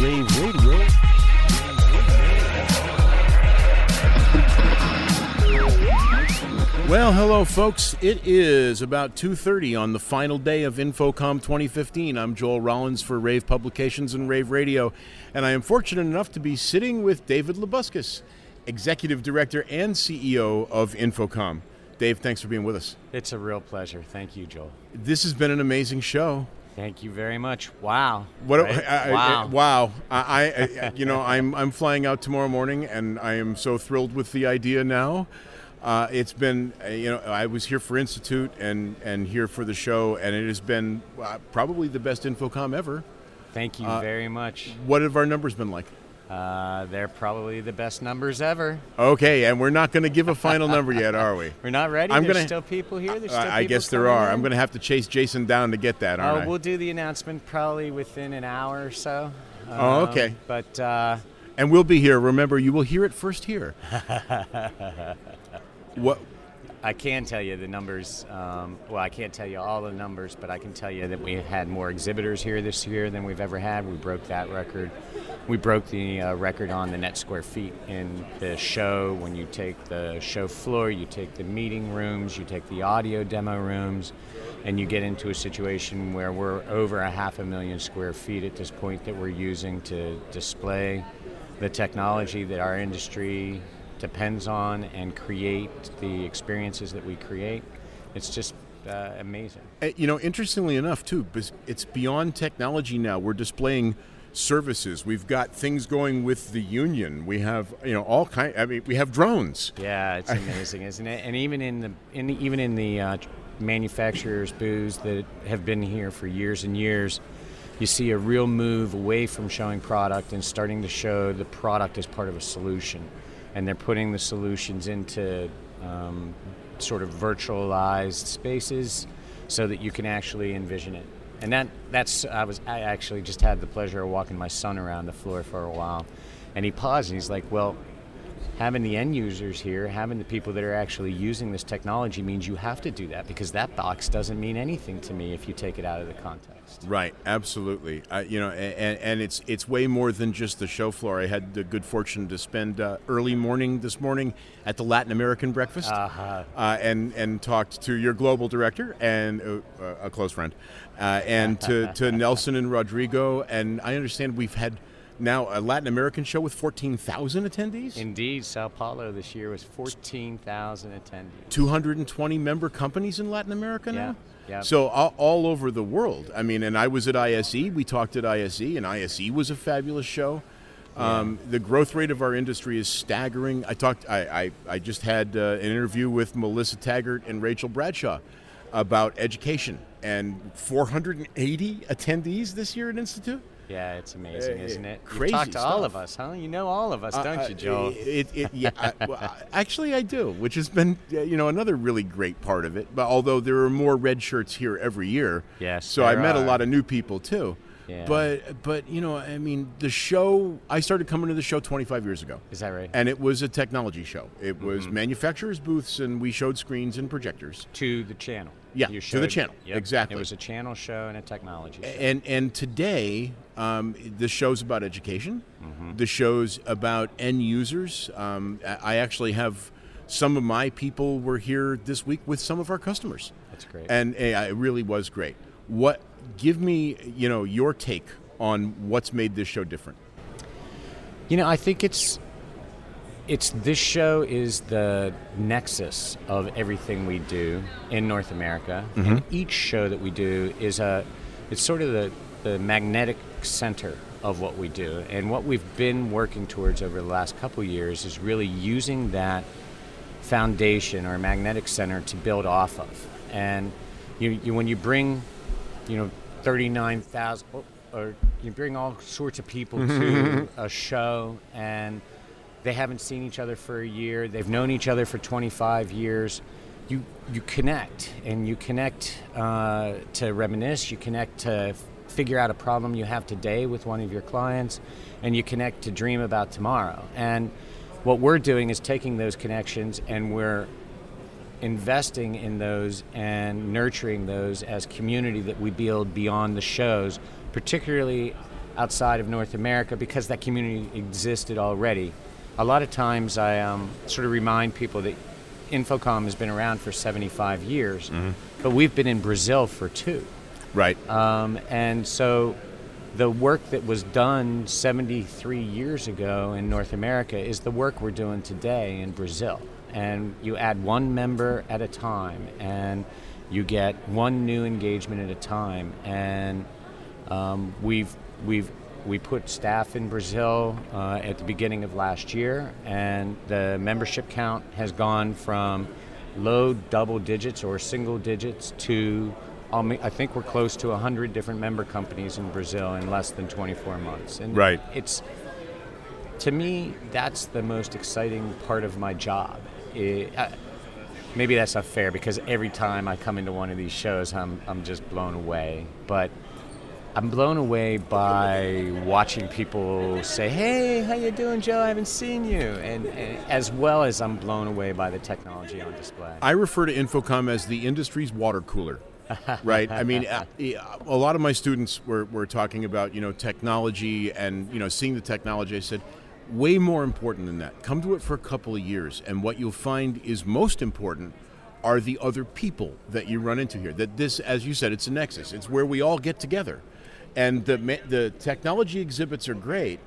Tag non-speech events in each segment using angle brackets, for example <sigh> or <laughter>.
Rave Radio. Well, hello, folks. It is about 2.30 on the final day of InfoComm 2015. I'm Joel Rollins for Rave Publications and Rave Radio, and I am fortunate enough to be sitting with David Labuskes, Executive Director and CEO of InfoComm. Dave, thanks for being with us. It's a real pleasure. Thank you, Joel. This has been an amazing show. Thank you very much. Wow. What? Right? I, I, wow. wow. I, I, you know, I'm I'm flying out tomorrow morning, and I am so thrilled with the idea now. Uh, it's been, uh, you know, I was here for Institute and and here for the show, and it has been uh, probably the best InfoComm ever. Thank you uh, very much. What have our numbers been like? Uh, they're probably the best numbers ever. Okay, and we're not going to give a final number yet, are we? <laughs> We're not ready. I'm There's gonna- still people here. There's still I guess there are. in. I'm going to have to chase Jason down to get that, Oh, aren't I? we'll do the announcement probably within an hour or so. Oh, Um, okay. But uh, and we'll be here. Remember, you will hear it first here. <laughs> what? I can tell you the numbers. Um, well, I can't tell you all the numbers, but I can tell you that we had more exhibitors here this year than we've ever had. We broke that record. We broke the uh, record on the net square feet in the show. When you take the show floor, you take the meeting rooms, you take the audio demo rooms, and you get into a situation where we're over a half a million square feet at this point that we're using to display the technology that our industry depends on and create the experiences that we create. It's just uh, amazing. Uh, You know, interestingly enough, too, it's beyond technology now. We're displaying services. We've got things going with the union. We have, you know, all kind. I mean, we have drones. Yeah, it's <laughs> amazing, isn't it? And even in the in the, even in the uh, manufacturers' booths that have been here for years and years, you see a real move away from showing product and starting to show the product as part of a solution, and they're putting the solutions into um, sort of virtualized spaces so that you can actually envision it. And that that's I was I actually just had the pleasure of walking my son around the floor for a while, and he paused and he's like, well having the end users here, having the people that are actually using this technology means you have to do that because that box doesn't mean anything to me if you take it out of the context. Right, absolutely. Uh, you know, and, and it's it's way more than just the show floor. I had the good fortune to spend uh, early morning this morning at the Latin American breakfast, Uh-huh. uh, and and talked to your global director and uh, a close friend, uh, and to, to Nelson and Rodrigo. And I understand we've had now a Latin American show with fourteen thousand attendees. Indeed, Sao Paulo this year was 14,000 attendees. 220 member companies in Latin America now. Yeah, yeah. So all, all over the world. I mean, and I was at ISE. We talked at ISE, and ISE was a fabulous show. Um, the growth rate of our industry is staggering. I talked. I I, I just had uh, an interview with Melissa Taggart and Rachel Bradshaw about education and 480 attendees this year at Institute. Yeah, it's amazing, Uh, isn't it? crazy you talk to all of us, huh? You know all of us, don't Uh, you, Joel? It, it, yeah, I, well, I- actually, I do, which has been uh, you know another really great part of it. But although there are more red shirts here every year, Yes, so I met a lot of new people too. Yeah. But but you know, I mean, the show. I started coming to the show 25 years ago. Is that right? And it was a technology show. It Mm-hmm. was manufacturers' booths, and we showed screens and projectors. to the channel. Yeah, You showed, to the channel, yep. exactly. It was a channel show and a technology show. And and today, um, the show's about education. Mm-hmm. The show's about end users. Um, I I actually have some of my people were here this week with some of our customers, That's great. and uh, it really was great. What? Give me, you know, your take on what's made this show different. You know, I think it's it's this show is the nexus of everything we do in North America, mm-hmm. and each show that we do is a it's sort of the the magnetic center of what we do, and what we've been working towards over the last couple years is really using that foundation or magnetic center to build off of, and you, you when you bring you know 39,000 or- or you bring all sorts of people to a show and they haven't seen each other for a year. They've known each other for 25 years. You you connect and you connect uh, to reminisce. You connect to figure out a problem you have today with one of your clients and you connect to dream about tomorrow. And what we're doing is taking those connections and we're investing in those and nurturing those as community that we build beyond the shows, particularly outside of North America because that community existed already. A lot of times I um, sort of remind people that InfoComm has been around for 75 years, but we've been in Brazil for two. Right. Um, and so the work that was done 73 years ago in North America is the work we're doing today in Brazil. And you add one member at a time, and you get one new engagement at a time. And um, we've we've we put staff in Brazil uh, at the beginning of last year, and the membership count has gone from low double digits or single digits to um, I think we're close to 100 different member companies in Brazil in less than 24 months. And Right. it's to me that's the most exciting part of my job. It, uh, maybe that's not fair because every time I come into one of these shows, I'm I'm just blown away. But I'm blown away by watching people say, "Hey, how you doing, Joe? I haven't seen you," and, and as well as I'm blown away by the technology on display. I refer to InfoComm as the industry's water cooler. <laughs> right. I mean, a, a lot of my students were, were talking about you know technology and you know seeing the technology. I said, way more important than that. Come to it for a couple of years, and what you'll find is most important are the other people that you run into here. That this, as you said, it's a nexus. It's where we all get together, and the the technology exhibits are great.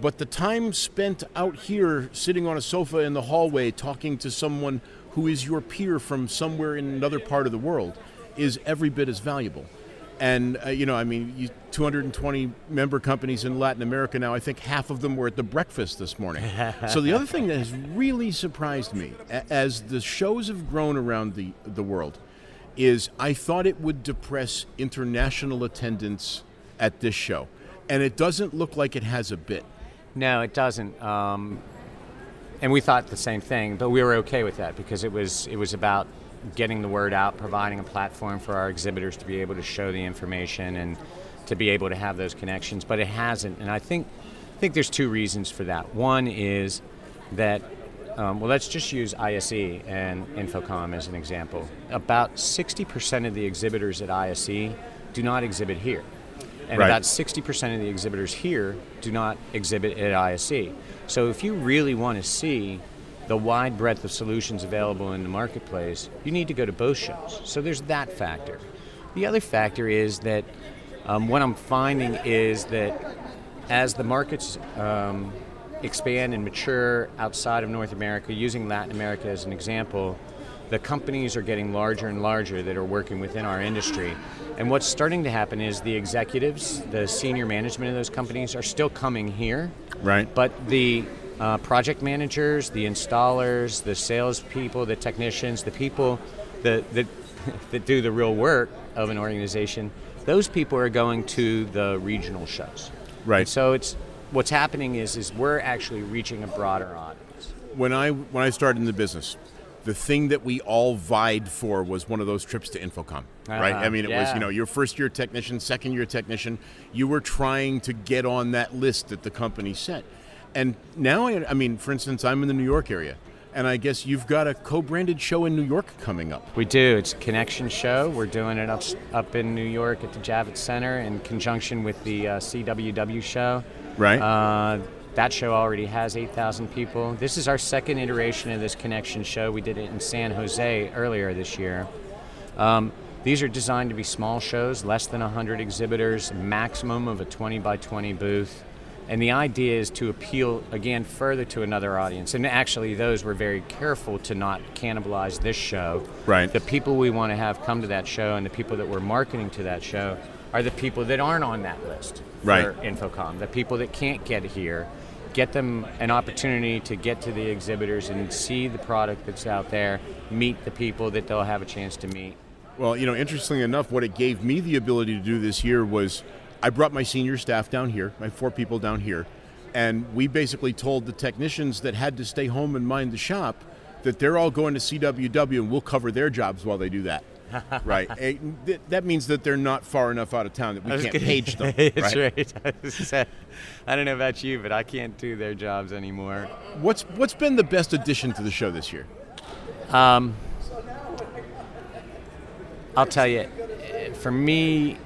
But the time spent out here sitting on a sofa in the hallway talking to someone who is your peer from somewhere in another part of the world is every bit as valuable. And uh, you know, I mean, you, 220 member companies in Latin America now. I think half of them were at the breakfast this morning. <laughs> so the other thing that has really surprised me, a- as the shows have grown around the the world, is I thought it would depress international attendance at this show, and it doesn't look like it has a bit. No, it doesn't. Um, and we thought the same thing, but we were okay with that because it was it was about getting the word out, providing a platform for our exhibitors to be able to show the information and to be able to have those connections. But it hasn't, and I think I think there's two reasons for that. One is that um, well, let's just use ISE and InfoComm as an example. About 60% of the exhibitors at ISE do not exhibit here. And Right. about 60% of the exhibitors here do not exhibit at ISE. So if you really want to see the wide breadth of solutions available in the marketplace, you need to go to both shows. So there's that factor. The other factor is that um, what I'm finding is that as the markets um, expand and mature outside of North America, using Latin America as an example, the companies are getting larger and larger that are working within our industry. And what's starting to happen is the executives, the senior management of those companies are still coming here, Right. but the uh, project managers, the installers, the salespeople, the technicians, the people that, that, <laughs> that do the real work of an organization, those people are going to the regional shows. Right. And so it's what's happening is is we're actually reaching a broader audience. when I when I started in the business, the thing that we all vied for was one of those trips to InfoComm, right? Uh-huh, I mean, it was you know your first year technician, second year technician. You were trying to get on that list that the company set, and now I, I mean, for instance, I'm in the New York area, and I guess you've got a co-branded show in New York coming up. We do. It's a connection show. We're doing it up up in New York at the Javits Center in conjunction with the uh, CWW show. Right. Uh, that show already has 8,000 people. This is our second iteration of this connection show. We did it in San Jose earlier this year. Um, these are designed to be small shows, less than 100 exhibitors, maximum of a 20 by 20 booth. And the idea is to appeal again further to another audience. And actually, those were very careful to not cannibalize this show. Right. The people we want to have come to that show and the people that we're marketing to that show are the people that aren't on that list for Right. InfoComm. The people that can't get here, get them an opportunity to get to the exhibitors and see the product that's out there, meet the people that they'll have a chance to meet. Well, you know, interestingly enough, what it gave me the ability to do this year was I brought my senior staff down here, my four people down here, and we basically told the technicians that had to stay home and mind the shop that they're all going to CWW and we'll cover their jobs while they do that. <laughs> right. Eh, th- that means that they're not far enough out of town that we can't gonna- page them. <laughs> That's right? right. <laughs> I, was saying- I don't know about you, but I can't do their jobs anymore. What's what's been the best addition to the show this year? Um, I'll tell you, eh, for me,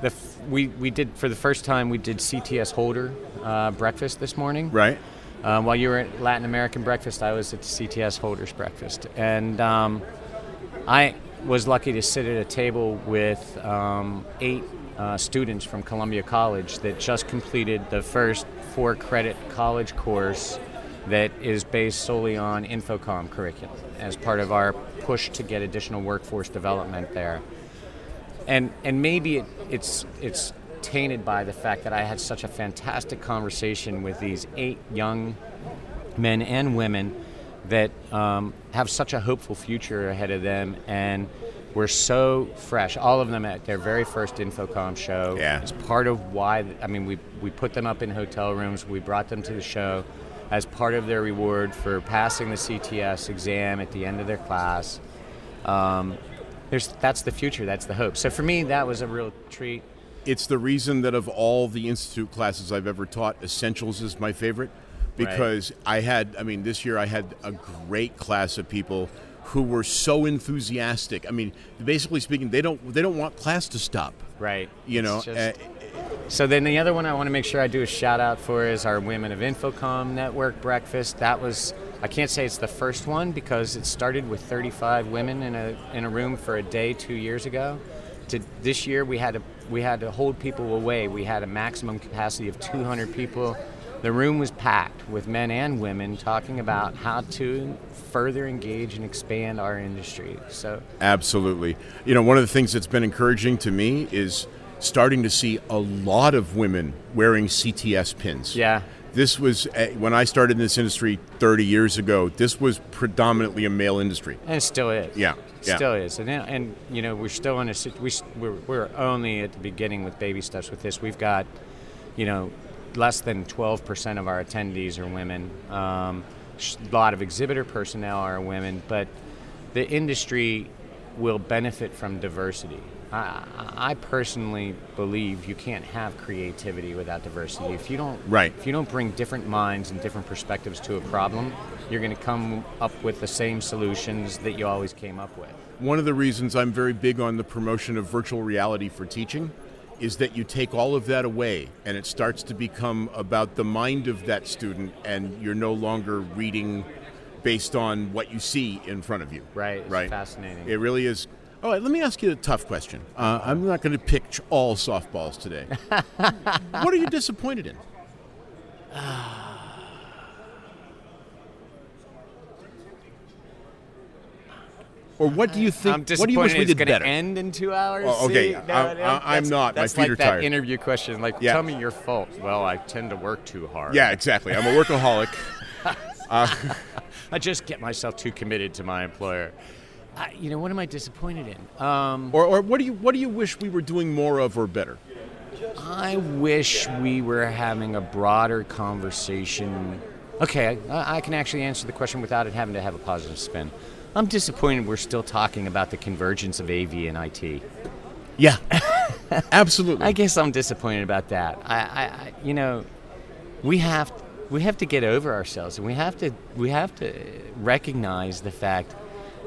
the f- we we did for the first time we did CTS Holder uh, breakfast this morning. Right. Uh, while you were at Latin American breakfast, I was at CTS Holders breakfast, and um, I was lucky to sit at a table with um, eight uh, students from Columbia College that just completed the first four-credit college course that is based solely on InfoComm curriculum as part of our push to get additional workforce development there. And and maybe it, it's it's tainted by the fact that I had such a fantastic conversation with these eight young men and women that um, have such a hopeful future ahead of them and we're so fresh. All of them at their very first InfoComm show. Yeah. it's part of why i mean we, we put them up in hotel rooms. We brought them to the show as part of their reward for passing the cts exam at the end of their class. Um, there's, that's the future that's the hope so for me that was a real treat It's the reason that of all the institute classes I've ever taught, Essentials is my favorite because I had, I mean, this year I had a great class of people who were so enthusiastic. I mean, basically speaking, they don't they don't want class to stop. right You know, just- uh, So then the other one I want to make sure I do a shout out for is our Women of InfoComm Network breakfast. That was I can't say it's the first one because it started with 35 women in a in a room for a day 2 years ago. To this year we had to we had to hold people away. We had a maximum capacity of 200 people. The room was packed with men and women talking about how to further engage and expand our industry. So Absolutely. You know, one of the things that's been encouraging to me is starting to see a lot of women wearing CTS pins. yeah, This was uh, when I started in this industry 30 years ago. This was predominantly a male industry. And it still is. Yeah, yeah. Still is. And, and you know, we're still in a we we're, we're only at the beginning with baby steps with this. We've got, you know, less than 12% of our attendees are women. Um, a lot of exhibitor personnel are women, but the industry will benefit from diversity. I, I personally believe you can't have creativity without diversity. If you don't, Right. If you don't bring different minds and different perspectives to a problem, you're going to come up with the same solutions that you always came up with. One of the reasons I'm very big on the promotion of virtual reality for teaching is that you take all of that away and it starts to become about the mind of that student and you're no longer reading based on what you see in front of you. Right. It's Right. Fascinating. It really is. All right, let me ask you a tough question. Uh, I'm not going to pitch all softballs today. <laughs> what are you disappointed in? <sighs> Or what do you think? I'm what do you wish we did it's going to better? end in two hours. Oh, okay. See? I'm- no, I'm not. My That's feet like are that tired. interview question. Like, Yeah. tell me your fault. Well, I tend to work too hard. Yeah, exactly. I'm a workaholic. <laughs> <laughs> I just get myself too committed to my employer. I, you know, what am I disappointed in? Um, or, or what do you what do you wish we were doing more of or better? I wish we were having a broader conversation. Okay, I, I can actually answer the question without it having to have a positive spin. I'm disappointed we're still talking about the convergence of AV and IT. Yeah, <laughs> absolutely. I guess I'm disappointed about that. I, I, I you know, we have we have to get over ourselves, and we have to we have to recognize the fact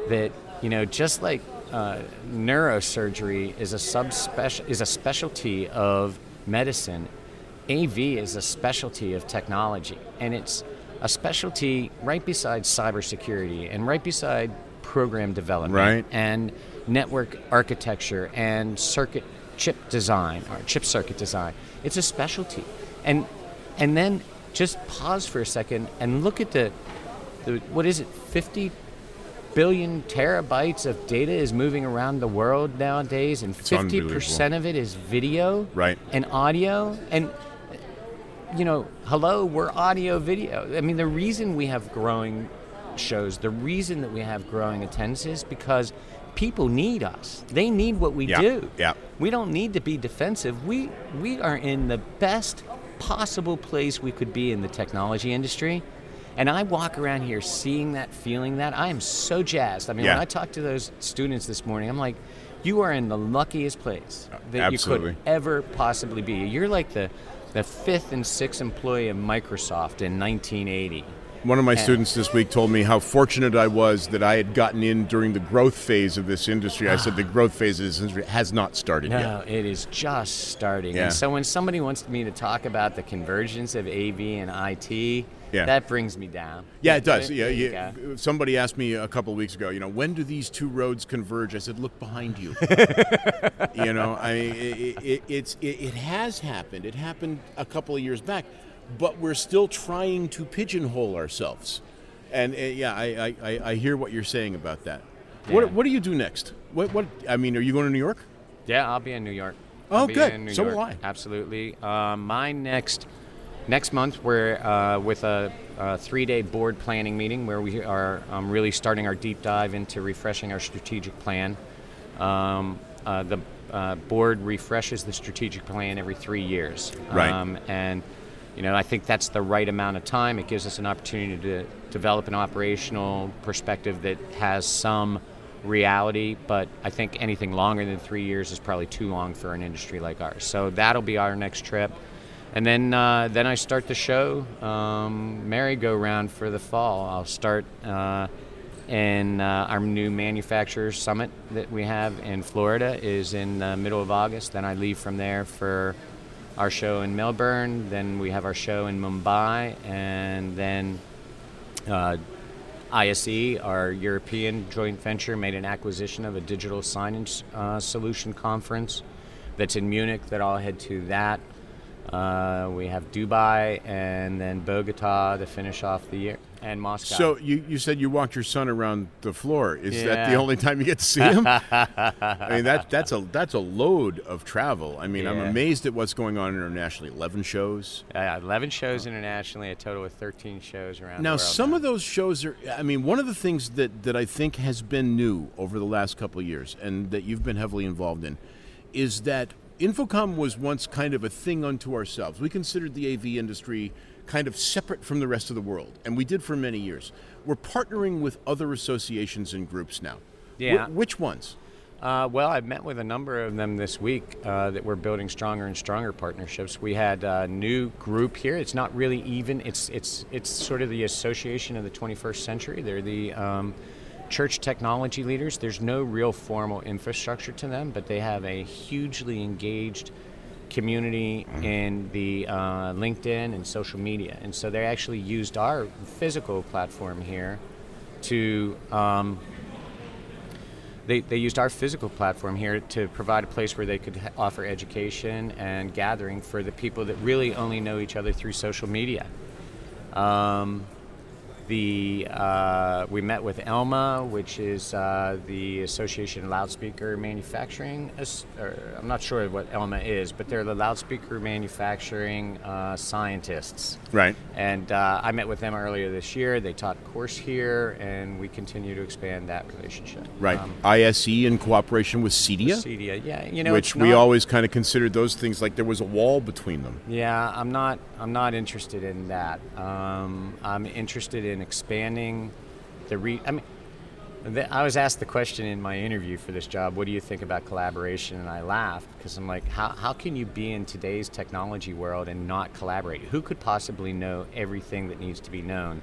that you know, just like uh, neurosurgery is a subspecial is a specialty of medicine, AV is a specialty of technology, and it's a specialty right beside cybersecurity and right beside program development Right. and network architecture and circuit chip design or chip circuit design. It's a specialty, and and then just pause for a second and look at the, the what is it, fifty billion terabytes of data is moving around the world nowadays, and fifty percent of it is video Right. and audio and you know, hello, we're audio video. I mean, the reason we have growing shows, the reason that we have growing attendance is because people need us. They need what we Yeah, do. yeah. We don't need to be defensive. We we are in the best possible place we could be in the technology industry. And I walk around here seeing that, feeling that. I am so jazzed. I mean, Yeah. when I talked to those students this morning, I'm like, you are in the luckiest place uh, that Absolutely. you could ever possibly be. You're like the, the fifth and sixth employee of Microsoft in 1980. One of my And- students this week told me how fortunate I was that I had gotten in during the growth phase of this industry. I said the ah. growth phase of this industry has not started No, yet. No, it is just starting. Yeah. And so when somebody wants me to talk about the convergence of AV and IT, Yeah. that brings me down. Yeah, it does. Yeah, yeah. Somebody asked me a couple of weeks ago, you know, when do these two roads converge? I said, look behind you. <laughs> you know, I mean, it, it, it's it, it has happened. It happened a couple of years back, but we're still trying to pigeonhole ourselves. And uh, yeah, I, I, I, hear what you're saying about that. Yeah. What what do you do next? What what? I mean, are you going to New York? Yeah, I'll be in New York. Oh, I'll good. So York. will I. Absolutely. Um, my next next month, we're uh, with a, a three-day board planning meeting where we are um, really starting our deep dive into refreshing our strategic plan. Um, uh, the uh, board refreshes the strategic plan every three years. Right. Um, and you know, I think that's the right amount of time. It gives us an opportunity to develop an operational perspective that has some reality, but I think anything longer than three years is probably too long for an industry like ours. So that'll be our next trip. And then, uh, then I start the show um, merry-go-round for the fall. I'll start uh, in uh, our new manufacturer summit that we have in Florida is in the middle of August. Then I leave from there for our show in Melbourne. Then we have our show in Mumbai, and then uh, ISE, our European joint venture, made an acquisition of a digital signage uh, solution conference that's in Munich. That I'll head to that. Uh, we have Dubai and then Bogota to finish off the year, and Moscow. So you, you said you walked your son around the floor. Is that the only time you get to see him? <laughs> I mean that that's a that's a load of travel. I mean, I'm amazed at what's going on internationally. Eleven shows. Uh, 11 shows internationally, a total of 13 shows around Now, the world. some of those shows are. I mean, one of the things that that I think has been new over the last couple of years, and that you've been heavily involved in, is that InfoComm was once kind of a thing unto ourselves. We considered the AV industry kind of separate from the rest of the world, and we did for many years. We're partnering with other associations and groups now. Wh- Yeah. which ones? Uh, well, I've met with a number of them this week uh, that we're building stronger and stronger partnerships. We had a new group here. It's not really even. It's it's it's sort of the Association of the 21st Century. They're the um, church technology leaders. There's no real formal infrastructure to them, but they have a hugely engaged community in the uh, LinkedIn and social media, and so they actually used our physical platform here to. Um, they, they used our physical platform here to provide a place where they could ha- offer education and gathering for the people that really only know each other through social media. Um, the uh, we met with ALMA, which is uh, the Association of Loudspeaker Manufacturing. Or I'm not sure what ALMA is, but they're the loudspeaker manufacturing uh, scientists. Right. And uh, I met with them earlier this year. They taught a course here, and we continue to expand that relationship. Right. Um, ISE in cooperation with CEDIA, Cedia, yeah, you know, which we not- always kind of considered those things like there was a wall between them. Yeah, I'm not. I'm not interested in that. Um, I'm interested in expanding the re. I mean, I was asked the question in my interview for this job. What do you think about collaboration? And I laughed because I'm like, how how can you be in today's technology world and not collaborate? Who could possibly know everything that needs to be known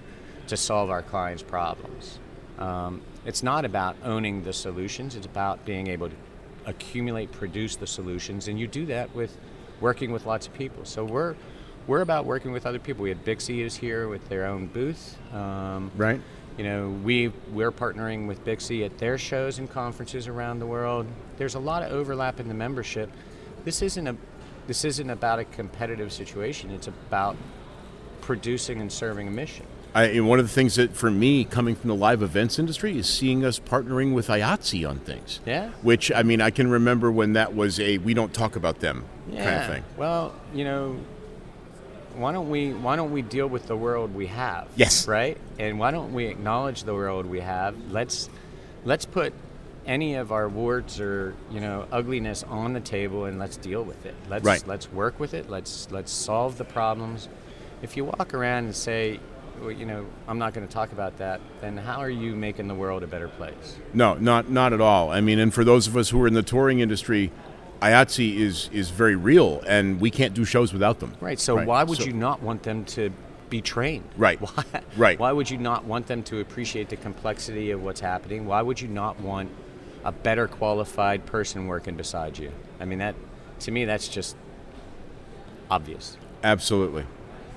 to solve our clients' problems? Um, it's not about owning the solutions. It's about being able to accumulate, produce the solutions, and you do that with working with lots of people. So we're we're about working with other people. We had BICSI is here with their own booth. Um, Right. you know, we we're partnering with BICSI at their shows and conferences around the world. There's a lot of overlap in the membership. This isn't a this isn't about a competitive situation. It's about producing and serving a mission. I, and one of the things that, for me, coming from the live events industry, is seeing us partnering with IATSE on things. Yeah. Which I mean, I can remember when that was a we don't talk about them kind of thing. Well, you know, why don't we why don't we deal with the world we have? Yes. Right? And why don't we acknowledge the world we have? Let's let's put any of our warts or, you know, ugliness on the table and let's deal with it. Let's Right. let's work with it. Let's let's solve the problems. If you walk around and say, well, you know, I'm not going to talk about that, then how are you making the world a better place? No, not not at all. I mean, and for those of us who are in the touring industry, IATSE is is very real, and we can't do shows without them. Right. So Right. why would So- you not want them to be trained. Right. Why, <laughs> Right. Why would you not want them to appreciate the complexity of what's happening? Why would you not want a better qualified person working beside you? I mean, that to me, that's just obvious. Absolutely.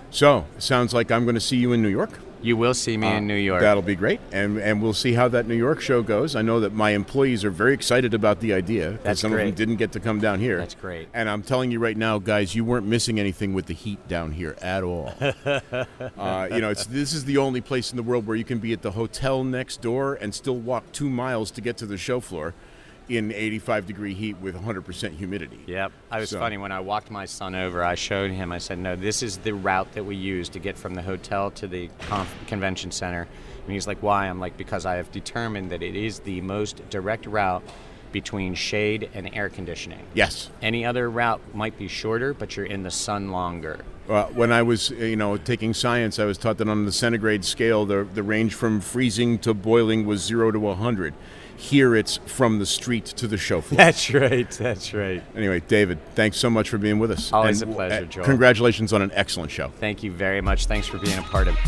So, sounds like I'm going to see you in New York. You will see me in New York. That'll be great, and and we'll see how that New York show goes. I know that my employees are very excited about the idea. 'cause That's some of them didn't get to come down here. That's great. And I'm telling you right now, guys, you weren't missing anything with the heat down here at all. <laughs> uh, you know, it's this is the only place in the world where you can be at the hotel next door and still walk two miles to get to the show floor in 85 degree heat with 100% humidity. Yep. I was So- funny when I walked my son over. I showed him. I said, "No, this is the route that we use to get from the hotel to the conf- convention center." And he's like, "Why?" I'm like, "Because I have determined that it is the most direct route between shade and air conditioning. Yes. Any other route might be shorter, but you're in the sun longer." Uh, when I was, you know, taking science, I was taught that on the centigrade scale, the, the range from freezing to boiling was zero to 100. Here it's from the street to the show floor. That's right. That's right. anyway, David, thanks so much for being with us. Always And, a pleasure, Joel. Congratulations on an excellent show. Thank you very much. Thanks for being a part of it.